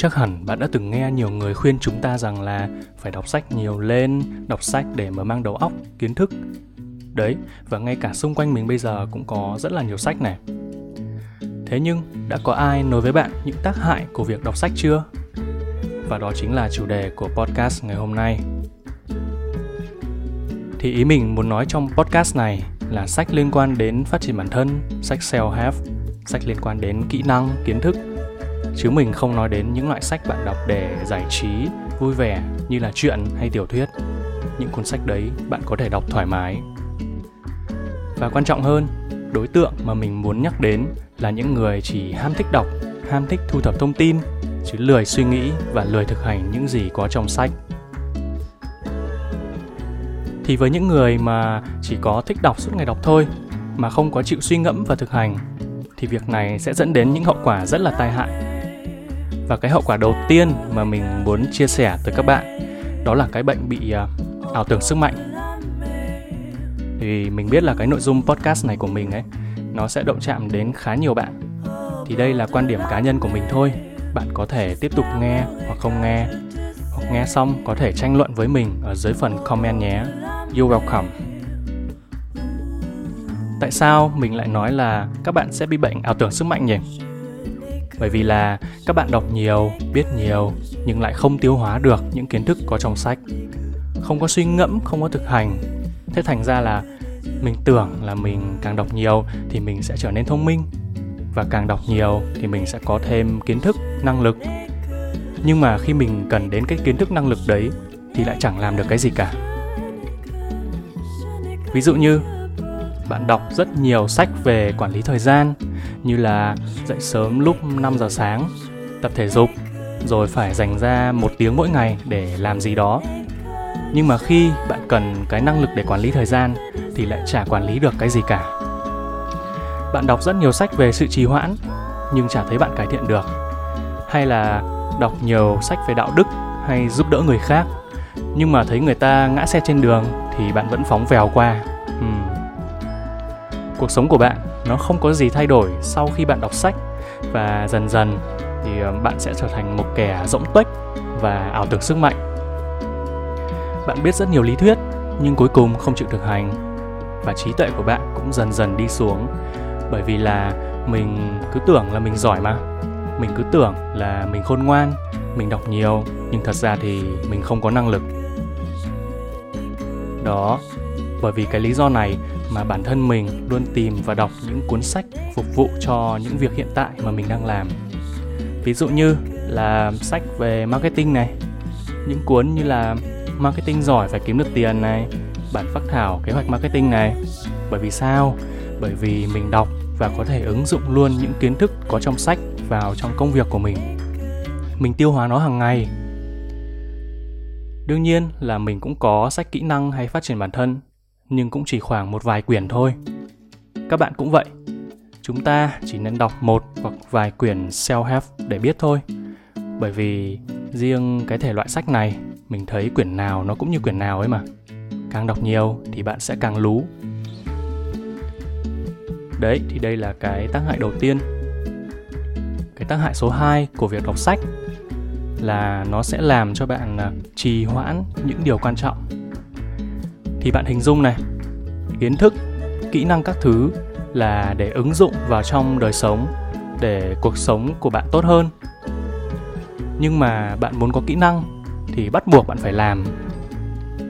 chắc hẳn bạn đã từng nghe nhiều người khuyên chúng ta rằng là phải đọc sách nhiều lên, đọc sách để mở mang đầu óc, kiến thức. Đấy, và ngay cả xung quanh mình bây giờ cũng có rất là nhiều sách này. Thế nhưng đã có ai nói với bạn những tác hại của việc đọc sách chưa? Và đó chính là chủ đề của podcast ngày hôm nay. Thì ý mình muốn nói trong podcast này là sách liên quan đến phát triển bản thân, sách self-help, sách liên quan đến kỹ năng, kiến thức chứ mình không nói đến những loại sách bạn đọc để giải trí, vui vẻ như là truyện hay tiểu thuyết. Những cuốn sách đấy bạn có thể đọc thoải mái. Và quan trọng hơn, đối tượng mà mình muốn nhắc đến là những người chỉ ham thích đọc, ham thích thu thập thông tin, chứ lười suy nghĩ và lười thực hành những gì có trong sách. Thì với những người mà chỉ có thích đọc suốt ngày đọc thôi, mà không có chịu suy ngẫm và thực hành, thì việc này sẽ dẫn đến những hậu quả rất là tai hại và cái hậu quả đầu tiên mà mình muốn chia sẻ tới các bạn đó là cái bệnh bị uh, ảo tưởng sức mạnh. Thì mình biết là cái nội dung podcast này của mình ấy nó sẽ động chạm đến khá nhiều bạn. Thì đây là quan điểm cá nhân của mình thôi. Bạn có thể tiếp tục nghe hoặc không nghe hoặc nghe xong có thể tranh luận với mình ở dưới phần comment nhé. You welcome. Tại sao mình lại nói là các bạn sẽ bị bệnh ảo tưởng sức mạnh nhỉ? Bởi vì là các bạn đọc nhiều, biết nhiều, nhưng lại không tiêu hóa được những kiến thức có trong sách. Không có suy ngẫm, không có thực hành. Thế thành ra là mình tưởng là mình càng đọc nhiều thì mình sẽ trở nên thông minh. Và càng đọc nhiều thì mình sẽ có thêm kiến thức, năng lực. Nhưng mà khi mình cần đến cái kiến thức, năng lực đấy thì lại chẳng làm được cái gì cả. Ví dụ như bạn đọc rất nhiều sách về quản lý thời gian như là dậy sớm lúc 5 giờ sáng, tập thể dục, rồi phải dành ra một tiếng mỗi ngày để làm gì đó. Nhưng mà khi bạn cần cái năng lực để quản lý thời gian thì lại chả quản lý được cái gì cả. Bạn đọc rất nhiều sách về sự trì hoãn nhưng chả thấy bạn cải thiện được. Hay là đọc nhiều sách về đạo đức hay giúp đỡ người khác nhưng mà thấy người ta ngã xe trên đường thì bạn vẫn phóng vèo qua. Cuộc sống của bạn nó không có gì thay đổi sau khi bạn đọc sách. Và dần dần thì ờ, bạn sẽ trở thành một kẻ rỗng tuếch và ảo tưởng sức mạnh. Bạn biết rất nhiều lý thuyết, nhưng cuối cùng không chịu thực hành. Và trí tuệ của bạn cũng dần dần đi xuống. Bởi vì là mình cứ tưởng là mình giỏi mà. Mình cứ tưởng là mình khôn ngoan, mình đọc nhiều, nhưng thật ra thì mình không có năng lực. Đó, bởi vì cái lý do này mà bản thân mình luôn tìm và đọc những cuốn sách phục vụ cho những việc hiện tại mà mình đang làm. Ví dụ như là sách về marketing này, những cuốn như là marketing giỏi phải kiếm được tiền này, bản phác thảo kế hoạch marketing này. Bởi vì sao? Bởi vì mình đọc và có thể ứng dụng luôn những kiến thức có trong sách vào trong công việc của mình. Mình tiêu hóa nó hàng ngày. Đương nhiên là mình cũng có sách kỹ năng hay phát triển bản thân nhưng cũng chỉ khoảng một vài quyển thôi. Các bạn cũng vậy. Chúng ta chỉ nên đọc một hoặc vài quyển self-help để biết thôi. Bởi vì riêng cái thể loại sách này, mình thấy quyển nào nó cũng như quyển nào ấy mà. Càng đọc nhiều thì bạn sẽ càng lú. Đấy, thì đây là cái tác hại đầu tiên. Cái tác hại số 2 của việc đọc sách là nó sẽ làm cho bạn à, trì hoãn những điều quan trọng thì bạn hình dung này, kiến thức, kỹ năng các thứ là để ứng dụng vào trong đời sống, để cuộc sống của bạn tốt hơn. Nhưng mà bạn muốn có kỹ năng thì bắt buộc bạn phải làm.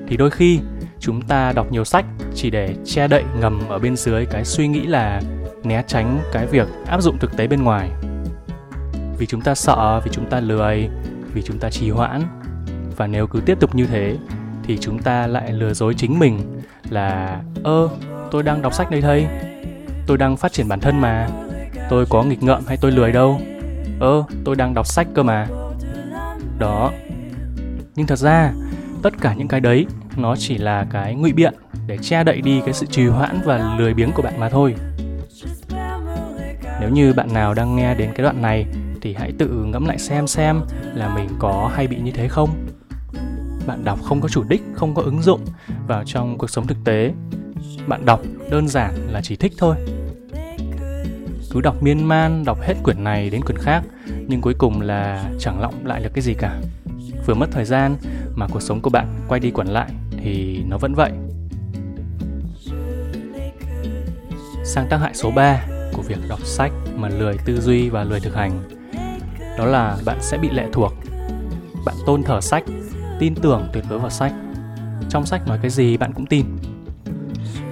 Thì đôi khi chúng ta đọc nhiều sách chỉ để che đậy ngầm ở bên dưới cái suy nghĩ là né tránh cái việc áp dụng thực tế bên ngoài. Vì chúng ta sợ, vì chúng ta lười, vì chúng ta trì hoãn. Và nếu cứ tiếp tục như thế thì chúng ta lại lừa dối chính mình là, ơ, tôi đang đọc sách đây thầy. Tôi đang phát triển bản thân mà. Tôi có nghịch ngợm hay tôi lười đâu. Ơ, tôi đang đọc sách cơ mà. Đó. Nhưng thật ra, tất cả những cái đấy, nó chỉ là cái ngụy biện để che đậy đi cái sự trì hoãn và lười biếng của bạn mà thôi. Nếu như bạn nào đang nghe đến cái đoạn này, thì hãy tự ngẫm lại xem xem là mình có hay bị như thế không bạn đọc không có chủ đích, không có ứng dụng vào trong cuộc sống thực tế. Bạn đọc đơn giản là chỉ thích thôi. Cứ đọc miên man, đọc hết quyển này đến quyển khác, nhưng cuối cùng là chẳng lọng lại được cái gì cả. Vừa mất thời gian mà cuộc sống của bạn quay đi quẩn lại thì nó vẫn vậy. Sang tác hại số 3 của việc đọc sách mà lười tư duy và lười thực hành, đó là bạn sẽ bị lệ thuộc. Bạn tôn thờ sách tin tưởng tuyệt đối vào sách. Trong sách nói cái gì bạn cũng tin.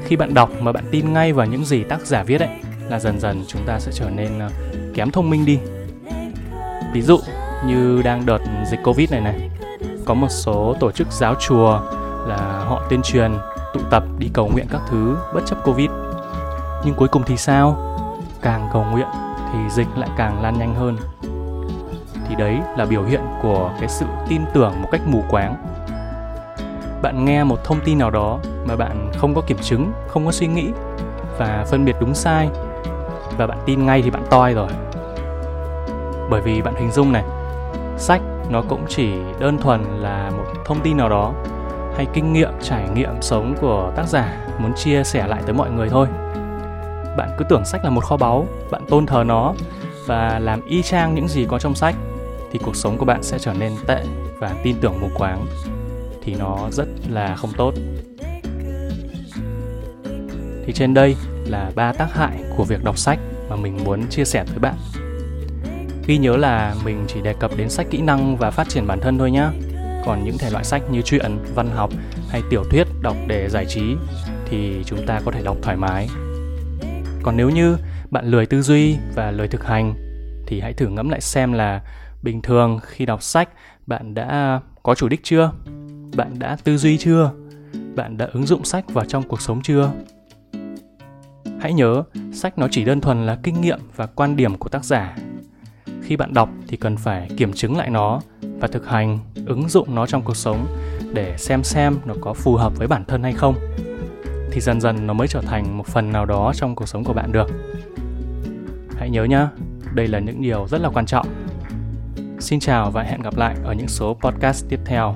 Khi bạn đọc mà bạn tin ngay vào những gì tác giả viết ấy, là dần dần chúng ta sẽ trở nên ờ, kém thông minh đi. Ví dụ như đang đợt dịch covid này này, có một số tổ chức giáo chùa là họ tuyên truyền, tụ tập đi cầu nguyện các thứ bất chấp covid. Nhưng cuối cùng thì sao? Càng cầu nguyện thì dịch lại càng lan nhanh hơn thì đấy là biểu hiện của cái sự tin tưởng một cách mù quáng. Bạn nghe một thông tin nào đó mà bạn không có kiểm chứng, không có suy nghĩ và phân biệt đúng sai và bạn tin ngay thì bạn toi rồi. Bởi vì bạn hình dung này, sách nó cũng chỉ đơn thuần là một thông tin nào đó hay kinh nghiệm, trải nghiệm sống của tác giả muốn chia sẻ lại tới mọi người thôi. Bạn cứ tưởng sách là một kho báu, bạn tôn thờ nó và làm y chang những gì có trong sách thì cuộc sống của bạn sẽ trở nên tệ và tin tưởng mù quáng. Thì nó rất là không tốt. Thì trên đây là ba tác hại của việc đọc sách mà mình muốn chia sẻ với bạn. Ghi nhớ là mình chỉ đề cập đến sách kỹ năng và phát triển bản thân thôi nhé còn những thể loại sách như truyện, văn học hay tiểu thuyết đọc để giải trí thì chúng ta có thể đọc thoải mái. Còn nếu như bạn lười tư duy và lười thực hành thì hãy thử ngẫm lại xem là bình thường, khi đọc sách, bạn đã có chủ đích chưa? Bạn đã tư duy chưa? Bạn đã ứng dụng sách vào trong cuộc sống chưa? Hãy nhớ, sách nó chỉ đơn thuần là kinh nghiệm và quan điểm của tác giả. Khi bạn đọc thì cần phải kiểm chứng lại nó và thực hành ứng dụng nó trong cuộc sống để xem xem nó có phù hợp với bản thân hay không. Thì dần dần nó mới trở thành một phần nào đó trong cuộc sống của bạn được. Hãy nhớ nhá, đây là những điều rất là quan trọng xin chào và hẹn gặp lại ở những số podcast tiếp theo.